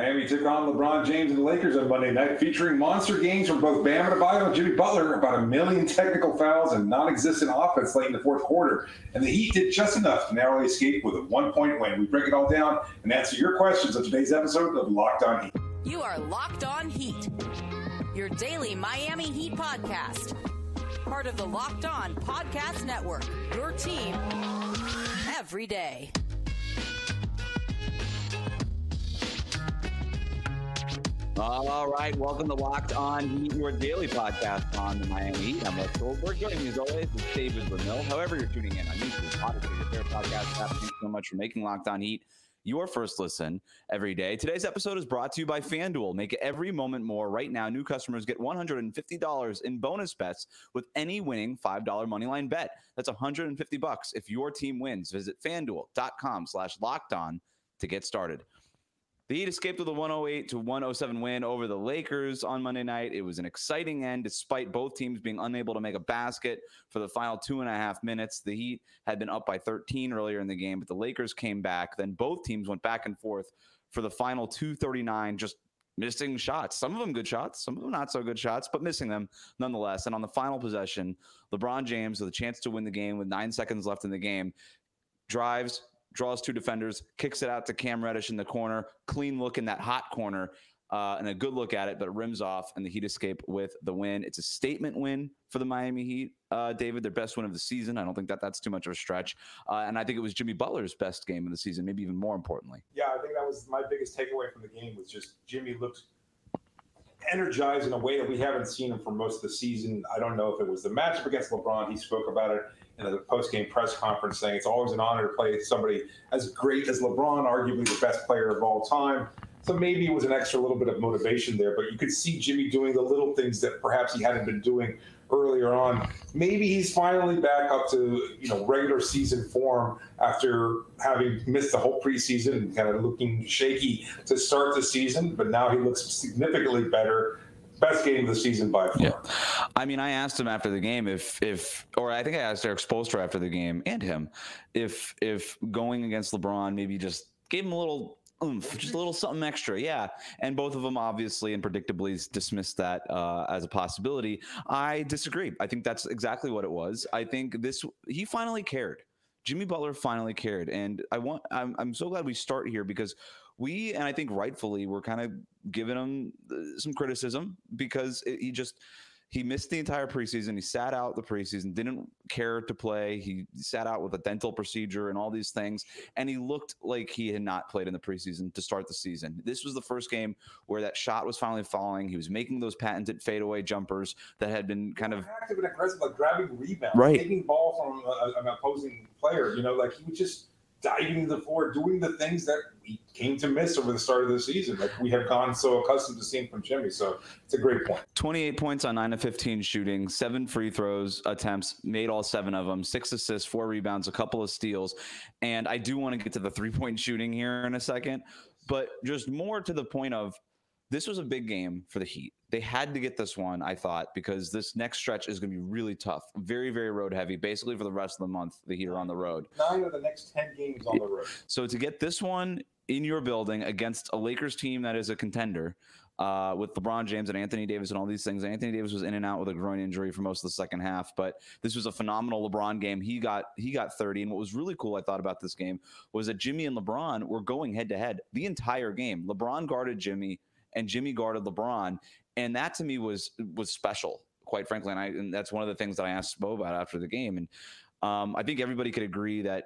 Miami took on LeBron James and the Lakers on Monday night, featuring monster games from both Bam Adebayo and Jimmy Butler, about a million technical fouls and non-existent offense late in the fourth quarter. And the Heat did just enough to narrowly escape with a one-point win. We break it all down and answer your questions on today's episode of Locked On Heat. You are Locked On Heat, your daily Miami Heat podcast. Part of the Locked On Podcast Network, your team every day. All right, welcome to Locked On Heat, your daily podcast on the Miami Heat. I'm Wes Goldberg. Joining me as always is David Ramil. However, you're tuning in on YouTube, Spotify, your favorite podcast app. Thanks so much for making Locked On Heat your first listen every day. Today's episode is brought to you by FanDuel. Make every moment more. Right now, new customers get $150 in bonus bets with any winning $5 moneyline bet. That's 150 bucks if your team wins. Visit FanDuel.com slash locked on to get started. The Heat escaped with a 108 to 107 win over the Lakers on Monday night. It was an exciting end despite both teams being unable to make a basket for the final two and a half minutes. The Heat had been up by 13 earlier in the game, but the Lakers came back. Then both teams went back and forth for the final 239, just missing shots. Some of them good shots, some of them not so good shots, but missing them nonetheless. And on the final possession, LeBron James with a chance to win the game with nine seconds left in the game drives, draws two defenders, kicks it out to Cam Reddish in the corner. Clean look in that hot corner. Uh, and a good look at it, but it rims off, and the Heat escape with the win. It's a statement win for the Miami Heat, uh, David, their best win of the season. I don't think that that's too much of a stretch, uh, and I think it was Jimmy Butler's best game of the season, maybe even more importantly. Yeah, I think that was my biggest takeaway from the game was just Jimmy looked energized in a way that we haven't seen him for most of the season. I don't know if it was the matchup against LeBron. He spoke about it in the post-game press conference, saying it's always an honor to play somebody as great as LeBron, arguably the best player of all time. So maybe it was an extra little bit of motivation there, but you could see Jimmy doing the little things that perhaps he hadn't been doing earlier on. Maybe he's finally back up to you know regular season form after having missed the whole preseason and kind of looking shaky to start the season. But now he looks significantly better. Best game of the season by far. Yeah. I mean, I asked him after the game if if or I think I asked Erik Spoelstra after the game and him if if going against LeBron maybe just gave him a little oomph, just a little something extra. Yeah. And both of them obviously and predictably dismissed that uh, as a possibility. I disagree. I think that's exactly what it was. I think this, he finally cared. Jimmy Butler finally cared. And I want, I'm, I'm so glad we start here because we, and I think rightfully, we're kind of giving him uh, some criticism because it, he just, he missed the entire preseason. He sat out the preseason, didn't care to play. He sat out with a dental procedure and all these things. And he looked like he had not played in the preseason to start the season. This was the first game where that shot was finally falling. He was making those patented fadeaway jumpers that had been kind of active and aggressive, like grabbing rebounds, Right. taking ball from a, an opposing player. You know, like he was just diving into the floor, doing the things that we came to miss over the start of the season. Like we have gone so accustomed to seeing from Jimmy. So it's a great point. 28 points on 9 of 15 shooting, seven free throws attempts, made all seven of them, six assists, four rebounds, a couple of steals. And I do want to get to the three point shooting here in a second, but just more to the point of this was a big game for the Heat. They had to get this one, I thought, because this next stretch is going to be really tough. Very, very road heavy. Basically, for the rest of the month, the Heat are on the road. Nine of the next 10 games on the road. So to get this one in your building against a Lakers team that is a contender uh, with LeBron James and Anthony Davis and all these things. Anthony Davis was in and out with a groin injury for most of the second half, but this was a phenomenal LeBron game. He got he got 30, and what was really cool I thought about this game was that Jimmy and LeBron were going head to head the entire game. LeBron guarded Jimmy, and Jimmy guarded LeBron, and that to me was was special. Quite frankly, and I and that's one of the things that I asked Bo about after the game, and um, I think everybody could agree that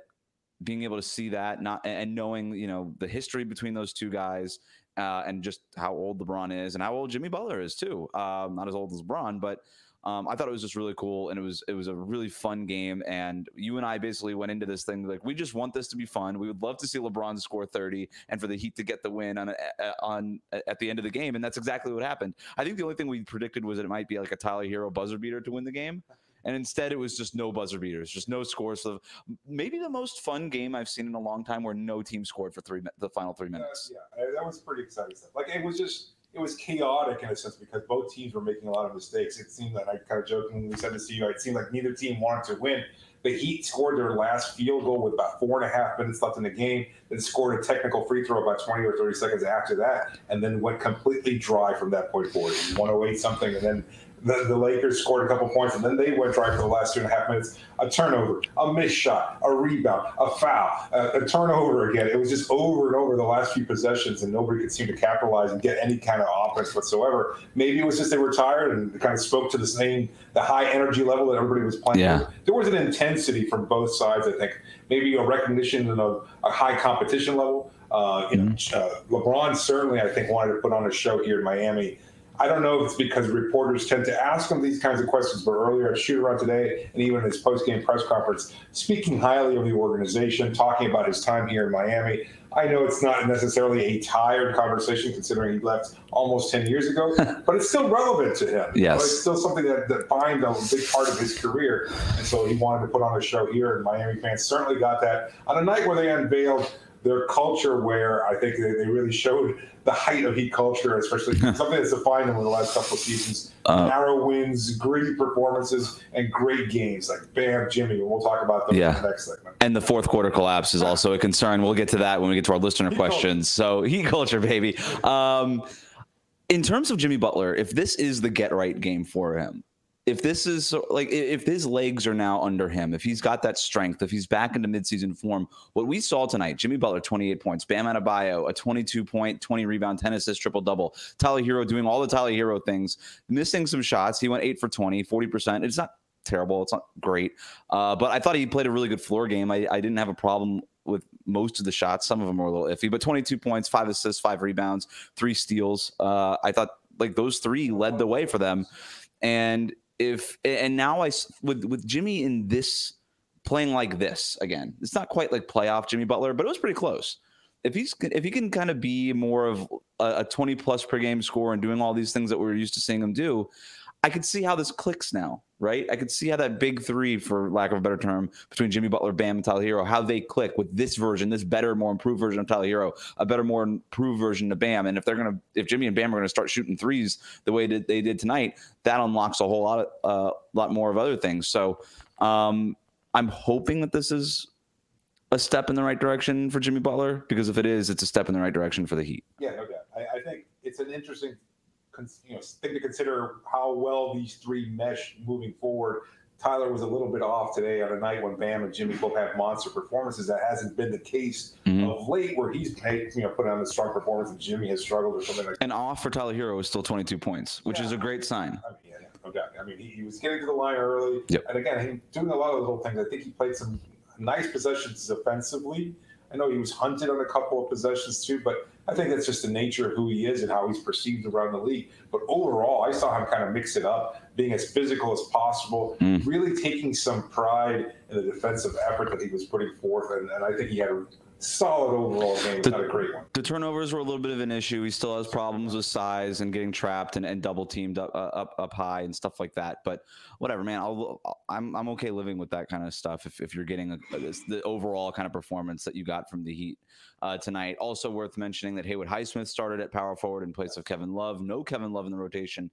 being able to see that not and knowing you know the history between those two guys uh, and just how old LeBron is and how old Jimmy Butler is too. Um, not as old as LeBron, but um, I thought it was just really cool and it was it was a really fun game. And you and I basically went into this thing like we just want this to be fun. We would love to see LeBron score 30 and for the Heat to get the win on a, on at the end of the game. And that's exactly what happened. I think the only thing we predicted was that it might be like a Tyler Herro buzzer beater to win the game. And instead, it was just no buzzer beaters, just no scores. So maybe the most fun game I've seen in a long time, where no team scored for three the final three minutes. Uh, yeah, that was pretty exciting stuff. Like it was just it was chaotic in a sense because both teams were making a lot of mistakes. It seemed like I kind of jokingly said this to you. It seemed like neither team wanted to win. The Heat scored their last field goal with about four and a half minutes left in the game, then scored a technical free throw about 20 or 30 seconds after that, and then went completely dry from that point forward. 108 something, and then the, the Lakers scored a couple points, and then they went dry for the last two and a half minutes. A turnover, a missed shot, a rebound, a foul, a, a, turnover again. It was just over and over the last few possessions, and nobody could seem to capitalize and get any kind of offense whatsoever. Maybe it was just they were tired and kind of spoke to the same the high energy level that everybody was playing. Yeah. There was an intensity from both sides. I think maybe a recognition of a high competition level. Uh, you mm-hmm. know, uh, LeBron certainly, I think, wanted to put on a show here in Miami I don't know if it's because reporters tend to ask him these kinds of questions, but earlier at shoot around today and even in his post game press conference, speaking highly of the organization, talking about his time here in Miami. I know it's not necessarily a tired conversation considering he left almost 10 years ago, but it's still relevant to him. Yes. It's still something that defined a big part of his career. And so he wanted to put on a show here, and Miami fans certainly got that on a night where they unveiled their culture where I think they, they really showed the height of Heat culture, especially something that's defined them in the last couple of seasons. Uh, Narrow wins, gritty performances, and great games like Bam, Jimmy. We'll talk about them yeah. in the next segment. And the fourth quarter collapse is also a concern. We'll get to that when we get to our listener heat questions. Culture. So Heat culture, baby. Um, in terms of Jimmy Butler, if this is the get right game for him, if this is like if his legs are now under him, if he's got that strength, if he's back into midseason form, what we saw tonight, Jimmy Butler, 28 points, Bam Adebayo, a 22 point, 20 rebound, 10 assists, triple double. Tyler Herro doing all the Tyler Herro things, missing some shots. He went eight for 20, 40%. It's not terrible. It's not great. Uh, but I thought he played a really good floor game. I, I didn't have a problem with most of the shots. Some of them were a little iffy, but 22 points, five assists, five rebounds, three steals. Uh, I thought like those three led the way for them. And if and now I with with Jimmy in this playing like this again. It's not quite like playoff Jimmy Butler, but it was pretty close. If he's if he can kind of be more of a, a 20 plus per game score and doing all these things that we're used to seeing him do, I could see how this clicks now, right? I could see how that big three, for lack of a better term, between Jimmy Butler, Bam, and Tyler Herro, how they click with this version, this better, more improved version of Tyler Herro, a better, more improved version of Bam. And if they're gonna, if Jimmy and Bam are gonna start shooting threes the way that they did tonight, that unlocks a whole lot, of, uh, lot more of other things. So um, I'm hoping that this is a step in the right direction for Jimmy Butler because if it is, it's a step in the right direction for the Heat. Yeah, no doubt. I, I think it's an interesting you know thing to consider how well these three mesh moving forward. Tyler was a little bit off today on a night when Bam and Jimmy both have monster performances. That hasn't been the case mm-hmm. of late, where he's made, you know put on a strong performance and Jimmy has struggled or something like. And off for Tyler Herro is still 22 points, which yeah. is a great sign. I mean, yeah, no doubt. I mean, he, he, was getting to the line early, yep. and again, he doing a lot of little things. I think he played some nice possessions offensively. I know he was hunted on a couple of possessions too, but I think that's just the nature of who he is and how he's perceived around the league. But overall, I saw him kind of mix it up, being as physical as possible, mm. really taking some pride in the defensive effort that he was putting forth. And, and I think he had a solid overall game, the, not a great one. The turnovers were a little bit of an issue. He still has problems with size and getting trapped and, and double teamed up, uh, up up high and stuff like that. But whatever, man. I'll, I'm I'm okay living with that kind of stuff if, if you're getting a, the overall kind of performance that you got from the Heat uh, tonight. Also worth mentioning that Haywood Highsmith started at power forward in place of Kevin Love. No Kevin Love in the rotation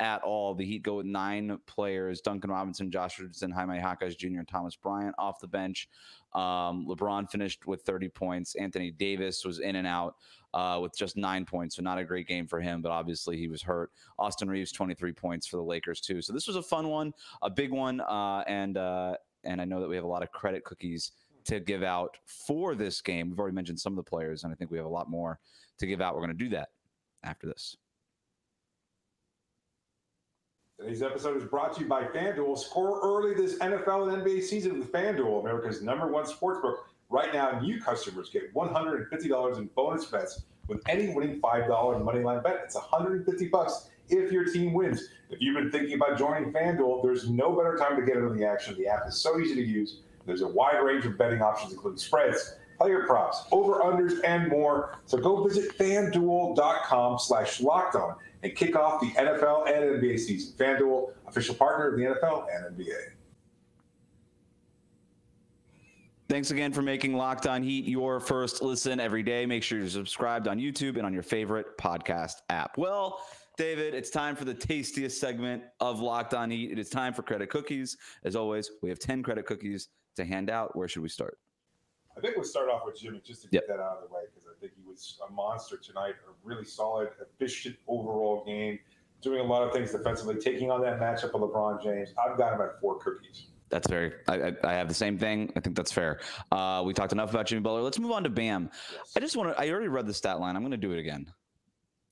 at all. The Heat go with nine players: Duncan Robinson, Josh Richardson, Jaime Jaquez Jr., and Thomas Bryant off the bench. Um, LeBron finished with 30 points. Anthony Davis was in and out uh, with just nine points, so not a great game for him. But obviously he was hurt. Austin Reaves, 23 points for the Lakers too. So this was a fun one, a big one, uh, and uh, and I know that we have a lot of credit cookies to give out for this game. We've already mentioned some of the players, and I think we have a lot more to give out. We're going to do that after this. Today's episode is brought to you by FanDuel. Score early this NFL and NBA season with FanDuel, America's number one sportsbook. Right now, new customers get $150 in bonus bets with any winning $5 moneyline bet. It's 150 bucks if your team wins. If you've been thinking about joining FanDuel, there's no better time to get into the action. The app is so easy to use. There's a wide range of betting options, including spreads, player props, over-unders, and more. So go visit FanDuel.com slash locked on and kick off the NFL and NBA season. FanDuel, official partner of the NFL and NBA. Thanks again for making Locked On Heat your first listen every day. Make sure you're subscribed on YouTube and on your favorite podcast app. Well, David, it's time for the tastiest segment of Locked On Eat. It is time for credit cookies. As always, we have 10 credit cookies to hand out. Where should we start? I think we'll start off with Jimmy just to get that out of the way because I think he was a monster tonight. A really solid, efficient overall game, doing a lot of things defensively, taking on that matchup of LeBron James. I've got him at four cookies. That's very. I, I, have the same thing. I think that's fair. Uh, we talked enough about Jimmy Butler. Let's move on to Bam. Yes. I just want to. I already read the stat line. I'm going to do it again.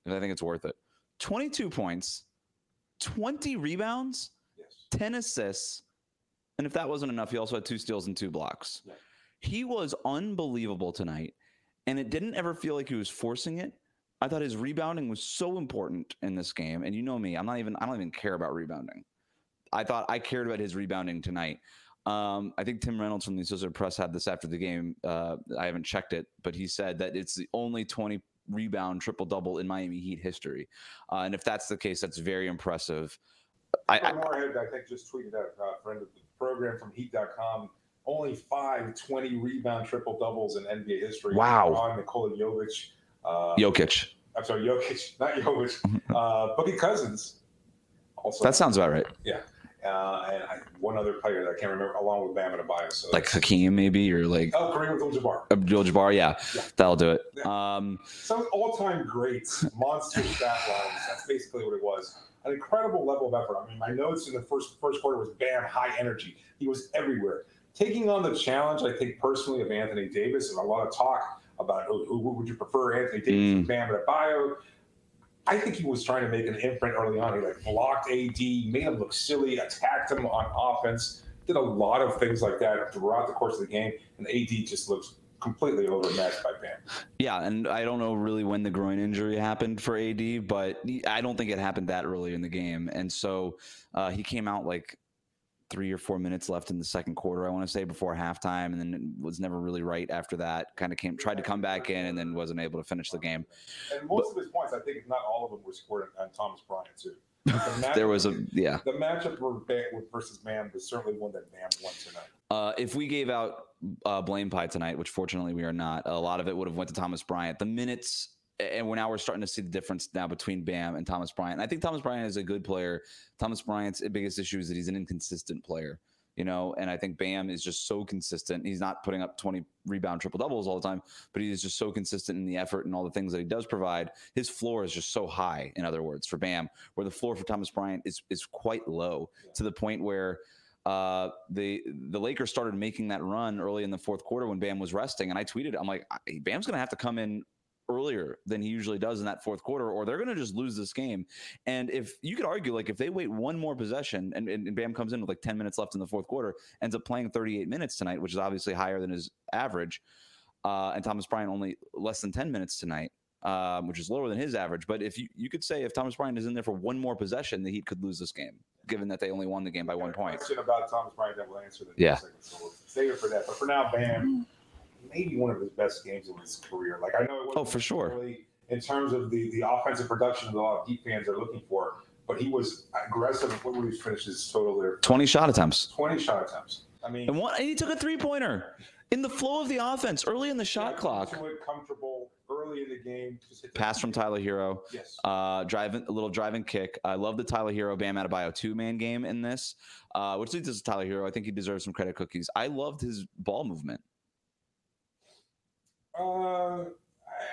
I think it's worth it. 22 points, 20 rebounds, yes. 10 assists, and if that wasn't enough, he also had two steals and two blocks. Yeah. He was unbelievable tonight, and it didn't ever feel like he was forcing it. I thought his rebounding was so important in this game, and you know me, I'm not even I don't even care about rebounding. I thought I cared about his rebounding tonight. Um, I think Tim Reynolds from the Associated Press had this after the game. Uh, I haven't checked it, but he said that it's the only 20 rebound triple double in Miami Heat history, uh, and if that's the case, that's very impressive. I, I, I think, just tweeted out, uh, friend of the program from Heat.com, only five 20 rebound triple doubles in NBA history. Wow. LeBron, Nikola Jovic. Uh, Jokic. I'm sorry, Jokic, not Jovic. uh, Boogie Cousins. Also, That sounds about right. Yeah. Uh, and I, one other player that I can't remember, along with Bam Adebayo. So Like Hakeem, maybe, or like Oh, Kareem Abdul-Jabbar. Abdul Jabbar. Yeah, Yeah. that'll do it. Um, Some all-time greats, monster stat lines. That's basically what it was. An incredible level of effort. I mean, my notes in the first first quarter was Bam, high energy. He was everywhere. Taking on the challenge, I think personally, of Anthony Davis, and a lot of talk about who, who would you prefer, Anthony Davis Mm. or Bam Adebayo. I think he was trying to make an imprint early on. He like blocked AD, made him look silly, attacked him on offense, did a lot of things like that throughout the course of the game, and AD just looks completely overmatched by Bam. yeah, and I don't know really when the groin injury happened for AD, but I don't think it happened that early in the game, and so uh, he came out like three or four minutes left in the second quarter, I want to say, before halftime, and then it was never really right after that. Kind of came, tried to come back in, and then wasn't able to finish the game. And most of his points, I think, if not all of them, were scored on Thomas Bryant too. The matchup- There was a yeah. the matchup versus Bam was certainly one that Bam won tonight. Uh, if we gave out uh, blame pie tonight, which fortunately we are not, a lot of it would have went to Thomas Bryant. The minutes, and we're now we're starting to see the difference now between Bam and Thomas Bryant. I think Thomas Bryant is a good player. Thomas Bryant's biggest issue is that he's an inconsistent player, you know. And I think Bam is just so consistent. He's not putting up twenty rebound triple doubles all the time, but he is just so consistent in the effort and all the things that he does provide. His floor is just so high. In other words, for Bam, where the floor for Thomas Bryant is is quite low to the point where uh, the the Lakers started making that run early in the fourth quarter when Bam was resting, and I tweeted, I'm like, Bam's going to have to come in earlier than he usually does in that fourth quarter, or they're going to just lose this game. And if you could argue, like, if they wait one more possession and, and, Bam comes in with like 10 minutes left in the fourth quarter, ends up playing 38 minutes tonight, which is obviously higher than his average, uh, and Thomas Bryant only less than 10 minutes tonight. Um, which is lower than his average, but if you, you could say if Thomas Bryant is in there for one more possession, the Heat could lose this game, given that they only won the game by one point. Question about Thomas Bryant that we'll answer in Yeah. so we'll save it for that. But for now, Bam, maybe one of his best games of his career. Like I know it wasn't Oh, for sure. necessarily in terms of the the offensive production that a lot of deep fans are looking for, but he was aggressive. What would he finish his total there? 20 shot attempts. Twenty shot attempts. I mean, And one, and he took a three pointer in the flow of the offense early in the shot got clock. comfortable early in the game. Just Pass from Tyler Herro, Yes. uh, driving a little driving kick. I love the Tyler Herro Bam Adebayo two man game in this, uh, which leads us to Tyler Herro. I think he deserves some credit cookies. I loved his ball movement. Uh,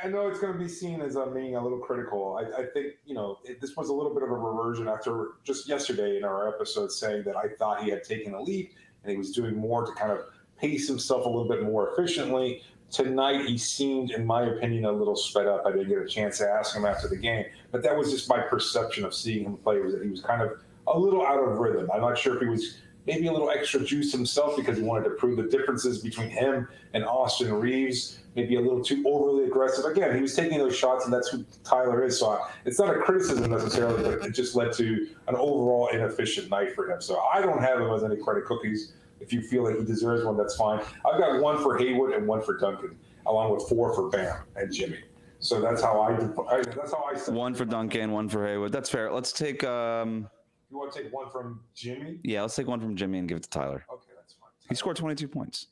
I know it's going to be seen as I'm being a little critical. I, I think you know it, this was a little bit of a reversion after just yesterday in our episode saying that I thought he had taken a lead and he was doing more to kind of pace himself a little bit more efficiently. Tonight he seemed, in my opinion, a little sped up. I didn't get a chance to ask him after the game, but that was just my perception of seeing him play. Was that he was kind of a little out of rhythm. I'm not sure if he was maybe a little extra juice himself because he wanted to prove the differences between him and Austin Reaves. Maybe a little too overly aggressive. Again, he was taking those shots, and that's who Tyler is. So it's not a criticism necessarily, but it just led to an overall inefficient night for him. So I don't have him as any credit cookies. If you feel like he deserves one, that's fine. I've got one for Haywood and one for Duncan, along with four for Bam and Jimmy. So that's how I. That's how I. One for Duncan, one for Haywood. That's fair. Let's take um You want to take one from Jimmy? yeah, let's take one from Jimmy and give it to Tyler. Okay, that's fine. He scored 22 points.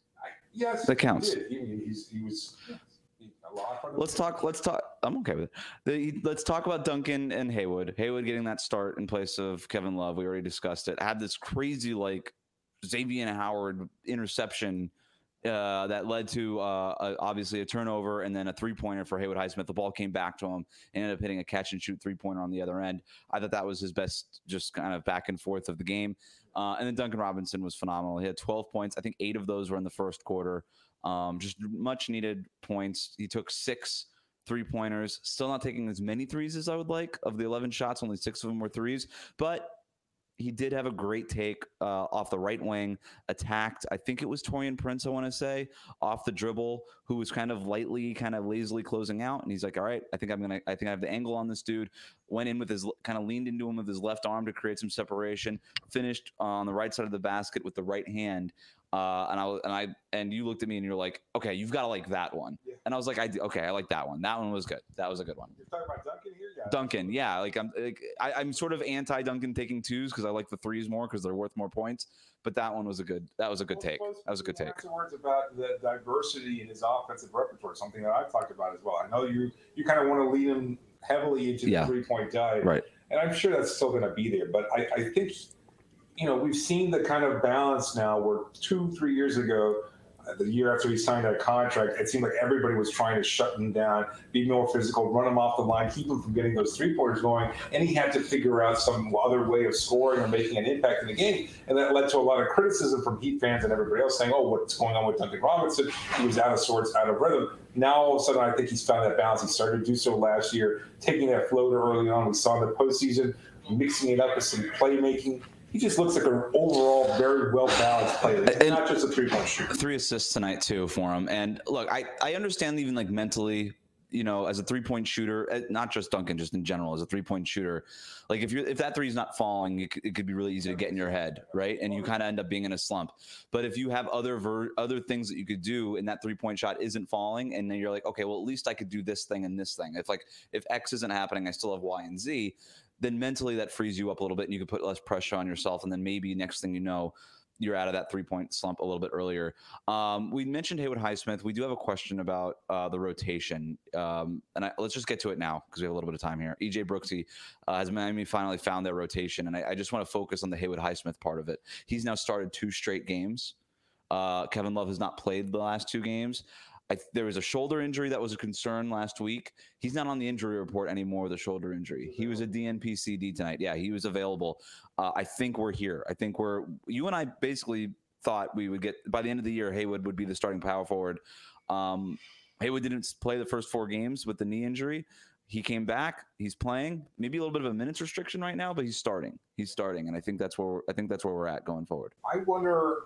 Yes, That counts. He, did. he, he was. He, I lock on Let's talk. Let's talk. I'm okay with it. The, let's talk about Duncan and Haywood. Haywood getting that start in place of Kevin Love. We already discussed it. Had this crazy like Xavien Howard interception uh, that led to uh, a, obviously a turnover and then a three pointer for Haywood Highsmith. The ball came back to him and ended up hitting a catch and shoot three pointer on the other end. I thought that was his best, just kind of back and forth of the game. Uh, and then Duncan Robinson was phenomenal. He had 12 points. I think eight of those were in the first quarter. Um, just much needed points. He took six three pointers, still not taking as many threes as I would like. Of the 11 shots, only six of them were threes, but he did have a great take uh, off the right wing, attacked. I think it was Taurean Prince, I want to say, off the dribble, who was kind of lightly, kind of lazily closing out. And he's like, "All right, I think I'm gonna, I think I have the angle on this dude." Went in with his, kind of leaned into him with his left arm to create some separation. Finished on the right side of the basket with the right hand. Uh, and I and I and you looked at me and you're like, okay, you've got to like that one. Yeah. And I was like, I okay, I like that one. That one was good. That was a good one. You're talking about Duncan yeah. Like I'm, like, I, I'm sort of anti Duncan taking twos because I like the threes more because they're worth more points. But that one was a good, that was a good take. That was a good take. words about the diversity in his offensive repertoire, something that I've talked about as well. I know you you kind of want to lead him heavily into Yeah. the three point dive, Right. And I'm sure that's still going to be there. But I, I think, you know, we've seen the kind of balance now where two, three years ago, the year after he signed that contract, it seemed like everybody was trying to shut him down, be more physical, run him off the line, keep him from getting those three pointers going. And he had to figure out some other way of scoring or making an impact in the game. And that led to a lot of criticism from Heat fans and everybody else saying, oh, what's going on with Duncan Robinson? He was out of sorts, out of rhythm. Now, all of a sudden, I think he's found that balance. He started to do so last year, taking that floater early on. We saw in the postseason, mixing it up with some playmaking. He just looks like an overall very well balanced player. He's And- not just a three point shooter. Three assists tonight too for him. And look, I I understand even like mentally. You know, as a three point shooter, eh, not just Duncan, just in general, as a three point shooter, like if you're if that three is not falling, it, could- it could be really easy to get in your head, right? And you kind of end up being in a slump. But if you have other ver- other things that you could do, and that three point shot isn't falling, and then you're like, okay, well at least I could do this thing and this thing. If like if X isn't happening, I still have Y and Z. Then mentally that frees you up a little bit, and you can put less pressure on yourself. And then maybe next thing you know, you're out of that three point slump a little bit earlier. Um, we mentioned Haywood Highsmith. We do have a question about uh, the rotation, um, and I, let's just get to it now because we have a little bit of time here. EJ Brooksy uh, has Miami finally found their rotation, and I, I just want to focus on the Haywood Highsmith part of it. He's now started two straight games. Uh, Kevin Love has not played the last two games. I, there was a shoulder injury that was a concern last week. He's not on the injury report anymore with a shoulder injury. He was a DNPCD tonight. Yeah, he was available. Uh, I think we're here. I think we're. You and I basically thought we would get by the end of the year. Haywood would be the starting power forward. Um, Haywood didn't play the first four games with the knee injury. He came back. He's playing. Maybe a little bit of a minutes restriction right now, but he's starting. He's starting, and I think that's where I think that's where we're at going forward. I wonder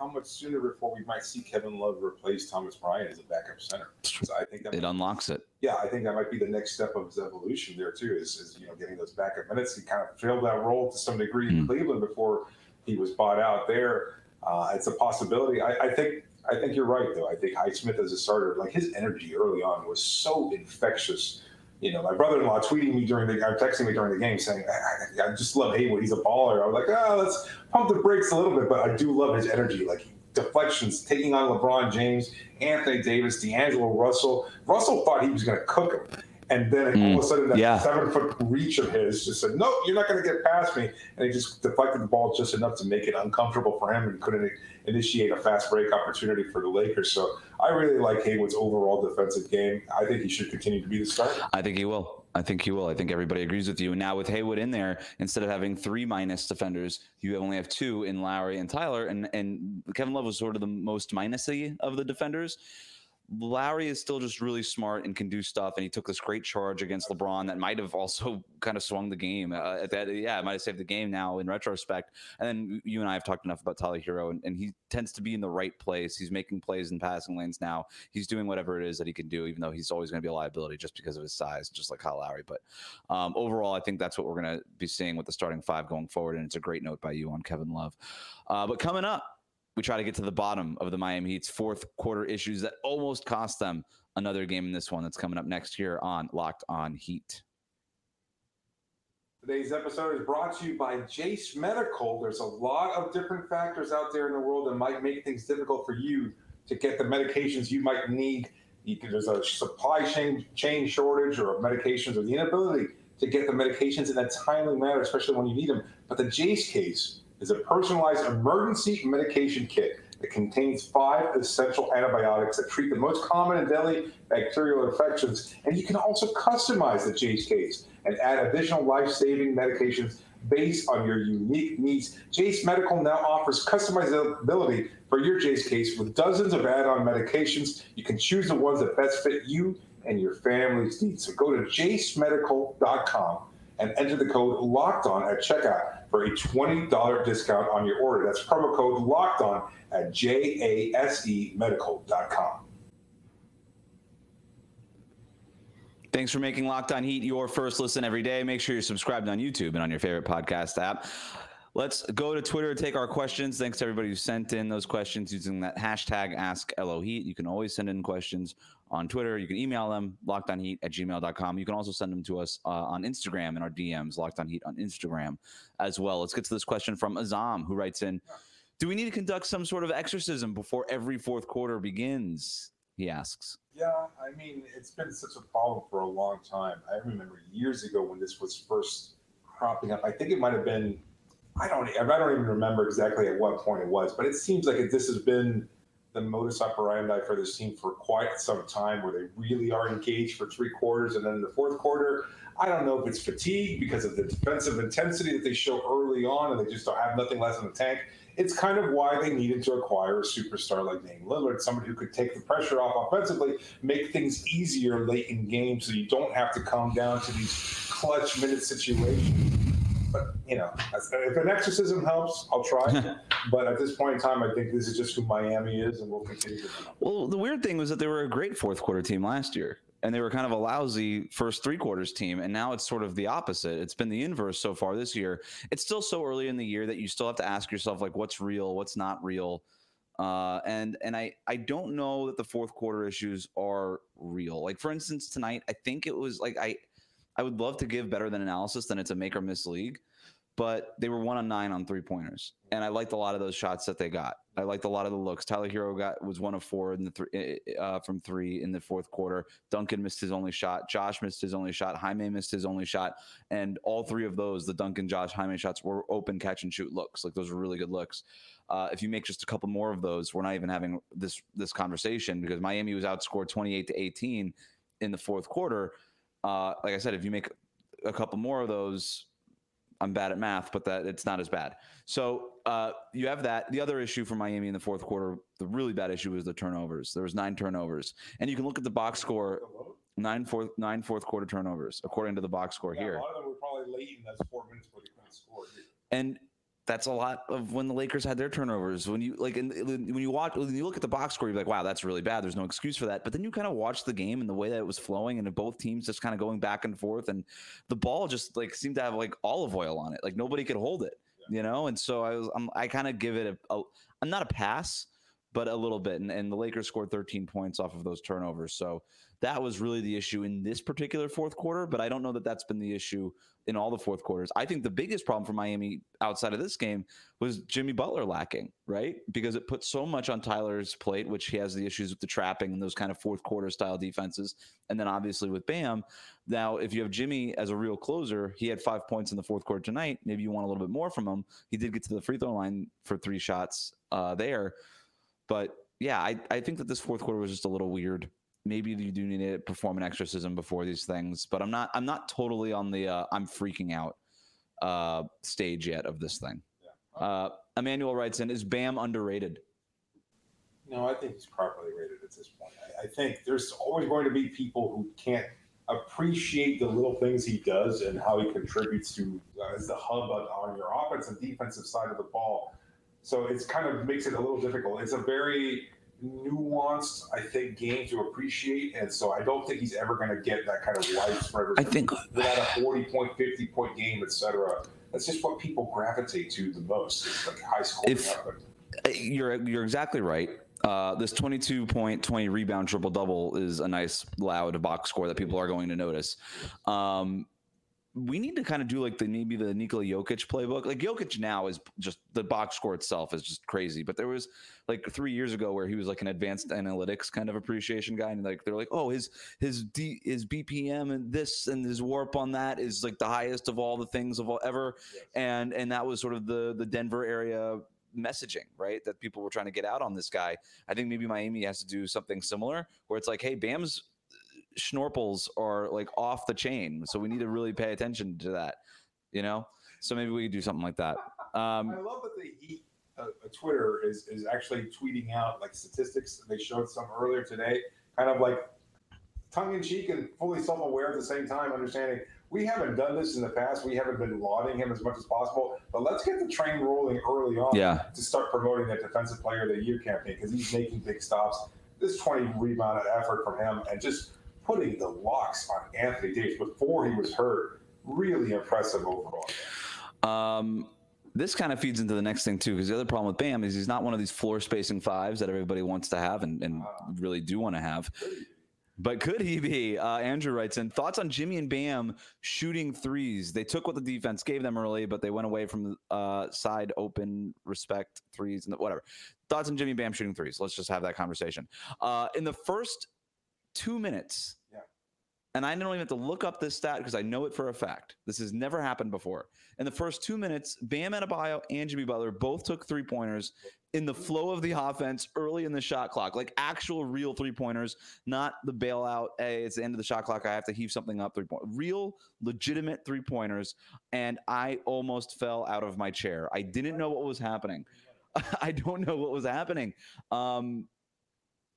how much sooner before we might see Kevin Love replace Thomas Bryant as a backup center. So I think that It unlocks it. yeah, I think that might be the next step of his evolution there too. Is, is you know getting those backup minutes. He kind of filled that role to some degree in Mm. Cleveland before he was bought out there. Uh, it's a possibility. I, I think I think you're right though. I think Highsmith as a starter, like his energy early on was so infectious. You know, my brother-in-law tweeting me during the, uh, texting me during the game saying, I, I just love Haywood. He's a baller. I was like, oh, let's pump the brakes a little bit, but I do love his energy. Like deflections, taking on LeBron James, Anthony Davis, D'Angelo Russell. Russell thought he was going to cook him. And then all mm. of a sudden, that yeah. seven foot reach of his just said, Nope, you're not going to get past me. And he just deflected the ball just enough to make it uncomfortable for him and couldn't initiate a fast break opportunity for the Lakers. So I really like Haywood's overall defensive game. I think he should continue to be the starter. I think he will. I think he will. I think everybody agrees with you. And now with Haywood in there, instead of having three minus defenders, you only have two in Lowry and Tyler. And and Kevin Love was sort of the most minusy of the defenders. Lowry is still just really smart and can do stuff, and he took this great charge against LeBron that might have also kind of swung the game. Uh, at that, yeah, it might have saved the game now in retrospect. And then you and I have talked enough about Tyler Herro, and, and he tends to be in the right place. He's making plays in passing lanes now. He's doing whatever it is that he can do, even though he's always going to be a liability just because of his size, just like Kyle Lowry. But um, overall, I think that's what we're going to be seeing with the starting five going forward, and it's a great note by you on Kevin Love. Uh, but coming up we try to get to the bottom of the Miami Heat's fourth quarter issues that almost cost them another game in this one that's coming up next year on Locked On Heat. Today's episode is brought to you by Jase Medical. There's a lot of different factors out there in the world that might make things difficult for you to get the medications you might need there's a supply chain chain shortage or medications or the inability to get the medications in a timely manner, especially when you need them. But the Jase case is a personalized emergency medication kit that contains five essential antibiotics that treat the most common and deadly bacterial infections. And you can also customize the Jase case and add additional life-saving medications based on your unique needs. Jase Medical now offers customizability for your Jase case with dozens of add-on medications. You can choose the ones that best fit you and your family's needs. So go to jasemedical.com and enter the code locked on at checkout for a $20 discount on your order. That's promo code locked on at jasemedical.com. Thanks for making Locked On Heat your first listen every day. Make sure you're subscribed on YouTube and on your favorite podcast app. Let's go to Twitter to take our questions. Thanks to everybody who sent in those questions using that hashtag AskLOHeat. You can always send in questions on Twitter. You can email them, lockedonheat at gmail.com. You can also send them to us uh, on Instagram in our DMs, Locked On Heat on Instagram as well. Let's get to this question from Azam, who writes in Do we need to conduct some sort of exorcism before every fourth quarter begins? He asks. Yeah, I mean, it's been such a problem for a long time. I remember years ago when this was first cropping up. I think it might have been, I don't, I don't even remember exactly at what point it was, but it seems like this has been the modus operandi for this team for quite some time, where they really are engaged for three quarters, and then the fourth quarter, I don't know if it's fatigue because of the defensive intensity that they show early on, and they just don't have nothing left in the tank it's kind of why they needed to acquire a superstar like Dame Lillard, somebody who could take the pressure off offensively, make things easier late in games so you don't have to come down to these clutch minute situations. But, you know, if an exorcism helps, I'll try. but at this point in time, I think this is just who Miami is, and we'll continue to. Well, the weird thing was that they were a great fourth quarter team last year and they were kind of a lousy first three quarters team. And now it's sort of the opposite. It's been the inverse so far this year. It's still so early in the year that you still have to ask yourself, like, what's real, what's not real. Uh, and and I I don't know that the fourth quarter issues are real. Like for instance, tonight I think it was like I I would love to give better than analysis than it's a make or miss league but they were one on nine on three pointers, and I liked a lot of those shots that they got. I liked a lot of the looks. Tyler Herro got was one of four in the three eh, eh, uh, from three in the fourth quarter. Duncan missed his only shot. Josh missed his only shot. Jaime missed his only shot, and all three of those, the Duncan, Josh, Jaime shots, were open catch and shoot looks. Like those were really good looks. Uh, if you make just a couple more of those, we're not even having this this conversation because Miami was outscored twenty eight to eighteen in the fourth quarter. Uh, like I said, if you make a couple more of those, I'm bad at math, but that it's not as bad. So uh, you have that. The other issue for Miami in the fourth quarter, the really bad issue was the turnovers. There was nine turnovers, and you can look at the box score. Nine fourth nine fourth quarter turnovers, according to the box score yeah, here. A lot of them were probably late in those four minutes where they couldn't score. And that's a lot of when the Lakers had their turnovers. When you like, and when you watch, when you look at the box score, you're like, wow, that's really bad. There's no excuse for that. But then you kind of watch the game and the way that it was flowing, and both teams just kind of going back and forth, and the ball just like seemed to have like olive oil on it. Like nobody could hold it, yeah. you know. And so I was, I'm, i kind of give it a, a, I'm not a pass, but a little bit. And, and the Lakers scored 13 points off of those turnovers. So that was really the issue in this particular fourth quarter. But I don't know that that's been the issue in all the fourth quarters. I think the biggest problem for Miami outside of this game was Jimmy Butler lacking, right? Because it put so much on Tyler's plate, which he has the issues with the trapping and those kind of fourth quarter style defenses. And then obviously with Bam. Now, if you have Jimmy as a real closer, he had five points in the fourth quarter tonight. Maybe you want a little bit more from him. He did get to the free throw line for three shots uh, there. But yeah, I, I think that this fourth quarter was just a little weird. Maybe you do need to perform an exorcism before these things but i'm not i'm not totally on the uh, i'm freaking out uh, stage yet of this thing. Yeah. uh, emmanuel writes in is bam underrated? No i think he's properly rated at this point. I, I think there's always going to be people who can't appreciate the little things he does and how he contributes to uh, as the hub on, on your offensive and defensive side of the ball so it's kind of makes it a little difficult it's a very nuanced, I think, game to appreciate. And so I don't think he's ever going to get that kind of widespread. I think without a 40 point, 50 point game, etc. That's just what people gravitate to the most. It's like high scoring. If, you're you're exactly right. Uh, this 22 point, 20 rebound triple double is a nice loud box score that people are going to notice. Um, we need to kind of do like the maybe the Nikola Jokic playbook. Like Jokic now is just the box score itself is just crazy. But there was like three years ago where he was like an advanced analytics kind of appreciation guy, and like they're like, oh, his his D his BPM and this and his warp on that is like the highest of all the things of all ever, Yes. and and that was sort of the the Denver area messaging, right? That people were trying to get out on this guy. I think maybe Miami has to do something similar where it's like, hey, Bam's schnorpels are like off the chain. So we need to really pay attention to that, you know? So maybe we could do something like that. Um, I love that the Heat uh, uh, Twitter is is actually tweeting out like statistics. They showed some earlier today, kind of like tongue in cheek and fully self aware at the same time, understanding we haven't done this in the past. We haven't been lauding him as much as possible, but let's get the train rolling early on yeah. to start promoting that defensive player of the year campaign because he's making big stops. This 20 rebound effort from him and just putting the locks on Anthony Davis before he was hurt. Really impressive overall. Um, this kind of feeds into the next thing too, because the other problem with Bam is he's not one of these floor spacing fives that everybody wants to have and, and really do want to have. But could he be? Uh, Andrew writes in thoughts on Jimmy and Bam shooting threes. They took what the defense gave them early, but they went away from uh, side open respect threes and whatever. Thoughts on Jimmy and Bam shooting threes? Let's just have that conversation. Uh, in the first two minutes, Yeah. and I don't even have to look up this stat because I know it for a fact. This has never happened before. In the first two minutes, Bam Adebayo and Jimmy Butler both took three pointers in the flow of the offense early in the shot clock, like actual real three pointers, not the bailout. Hey, it's the end of the shot clock. I have to heave something up. Three point, real legitimate three pointers, and I almost fell out of my chair. I didn't know what was happening. I don't know what was happening. Um,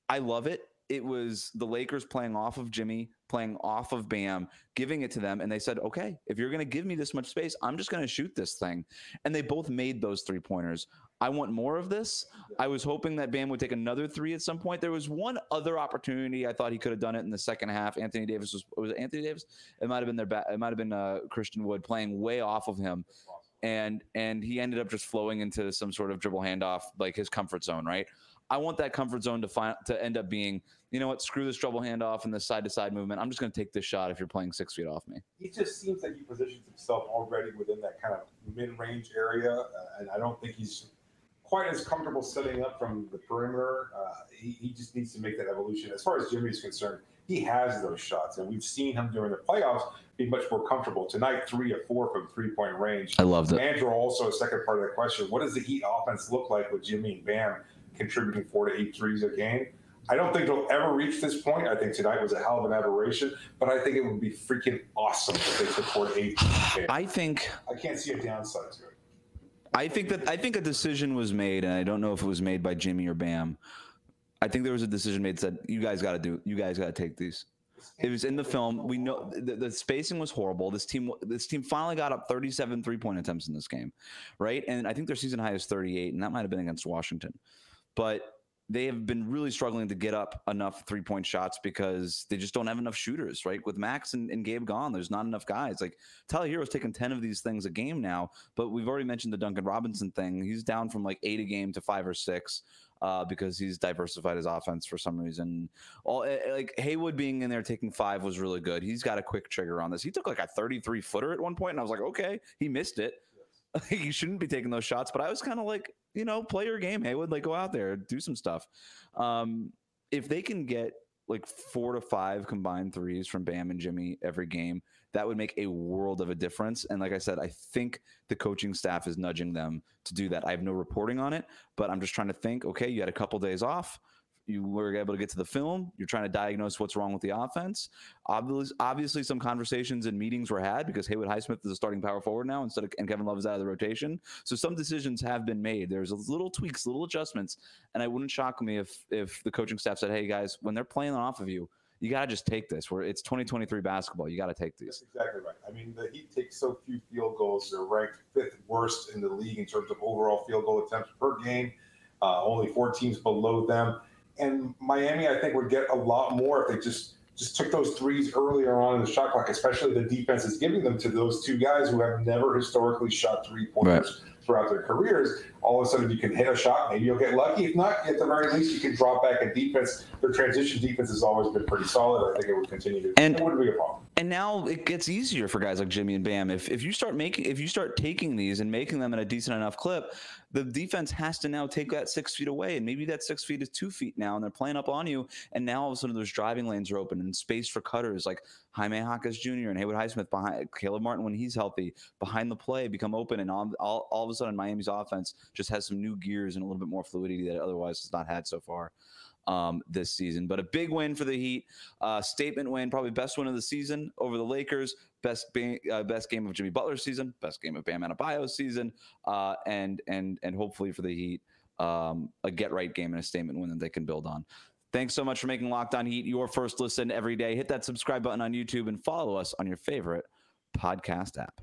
I love it. It was the Lakers playing off of Jimmy, playing off of Bam, giving it to them. And they said, okay, if you're going to give me this much space, I'm just going to shoot this thing. And they both made those three pointers. I want more of this. I was hoping that Bam would take another three at some point. There was one other opportunity. I thought he could have done it in the second half. Anthony Davis was was it Anthony Davis? It might have been their back. It might have been uh, Christian Wood playing way off of him, and and he ended up just flowing into some sort of dribble handoff, like his comfort zone, right? I want that comfort zone to find to end up being, you know what? Screw this dribble handoff and this side to side movement. I'm just going to take this shot if you're playing six feet off me. he just seems like he positions himself already within that kind of mid-range area, uh, and I don't think he's quite as comfortable setting up from the perimeter. Uh, he, he just needs to make that evolution. As far as Jimmy is concerned, he has those shots, and we've seen him during the playoffs be much more comfortable. Tonight, three or four from three-point range. I love that. Andrew, also a second part of the question: What does the Heat offense look like with Jimmy and Bam contributing four to eight threes a game? I don't think they'll ever reach this point. I think tonight was a hell of an aberration, but I think it would be freaking awesome if they took four to eight. I think I can't see a downside to it. I think that I think a decision was made, and I don't know if it was made by Jimmy or Bam. I think there was a decision made that said you guys got to do, you guys got to take these. It was in the film. We know the, the spacing was horrible. This team, this team finally got up 37 three point attempts in this game, right? And I think their season high is 38, and that might have been against Washington. But they have been really struggling to get up enough three point shots because they just don't have enough shooters, right? With Max and, and Gabe gone, there's not enough guys. Like Tyler Herro's taking 10 of these things a game now, but we've already mentioned the Duncan Robinson thing. He's down from like eight a game to five or six. Uh, because he's diversified his offense for some reason. All eh, eh, like Haywood being in there taking five was really good. He's got a quick trigger on this. He took like a 33 footer at one point, and I was like, okay, he missed it. he shouldn't be taking those shots, but I was kind of like, you know, play your game, Haywood. Like, go out there, do some stuff. Um, if they can get like four to five combined threes from Bam and Jimmy every game, that would make a world of a difference. And like I said, I think the coaching staff is nudging them to do that. I have no reporting on it, but I'm just trying to think. Okay, you had a couple days off. You were able to get to the film. You're trying to diagnose what's wrong with the offense. Obviously, obviously, some conversations and meetings were had because Haywood Highsmith is a starting power forward now instead of and Kevin Love is out of the rotation. So some decisions have been made. There's little tweaks, little adjustments, and it wouldn't shock me if if the coaching staff said, "Hey guys, when they're playing off of you, you got to just take this. Where it's 2023 basketball, you got to take these. That's these." exactly right. I mean, the Heat take so few field goals. They're ranked fifth worst in the league in terms of overall field goal attempts per game. Uh, only four teams below them. And Miami, I think, would get a lot more if they just just took those threes earlier on in the shot clock, especially the defense is giving them to those two guys who have never historically shot three pointers throughout their careers. All of a sudden, you can hit a shot. Maybe you'll get lucky. If not, at the very least, you can drop back a defense. Their transition defense has always been pretty solid. I think it would continue to. And- it wouldn't be a problem. and now it gets easier for guys like Jimmy and Bam. If if you start making if you start taking these and making them in a decent enough clip, the defense has to now take that six feet away, and maybe that six feet is two feet now, and they're playing up on you, and now all of a sudden those driving lanes are open and space for cutters like Jaime Jaquez Jr. and Haywood Highsmith behind Caleb Martin when he's healthy behind the play become open, and all, all, all of a sudden Miami's offense just has some new gears and a little bit more fluidity that otherwise has not had so far um, this season. But a big win for the Heat, uh, statement win, probably best win of the season over the Lakers. Best ba- uh, best game of Jimmy Butler's season, best game of Bam Adebayo's season, uh, and and and hopefully for the Heat, um, a get right game and a statement win that they can build on. Thanks so much for making Locked On Heat your first listen every day. Hit that subscribe button on YouTube and follow us on your favorite podcast app.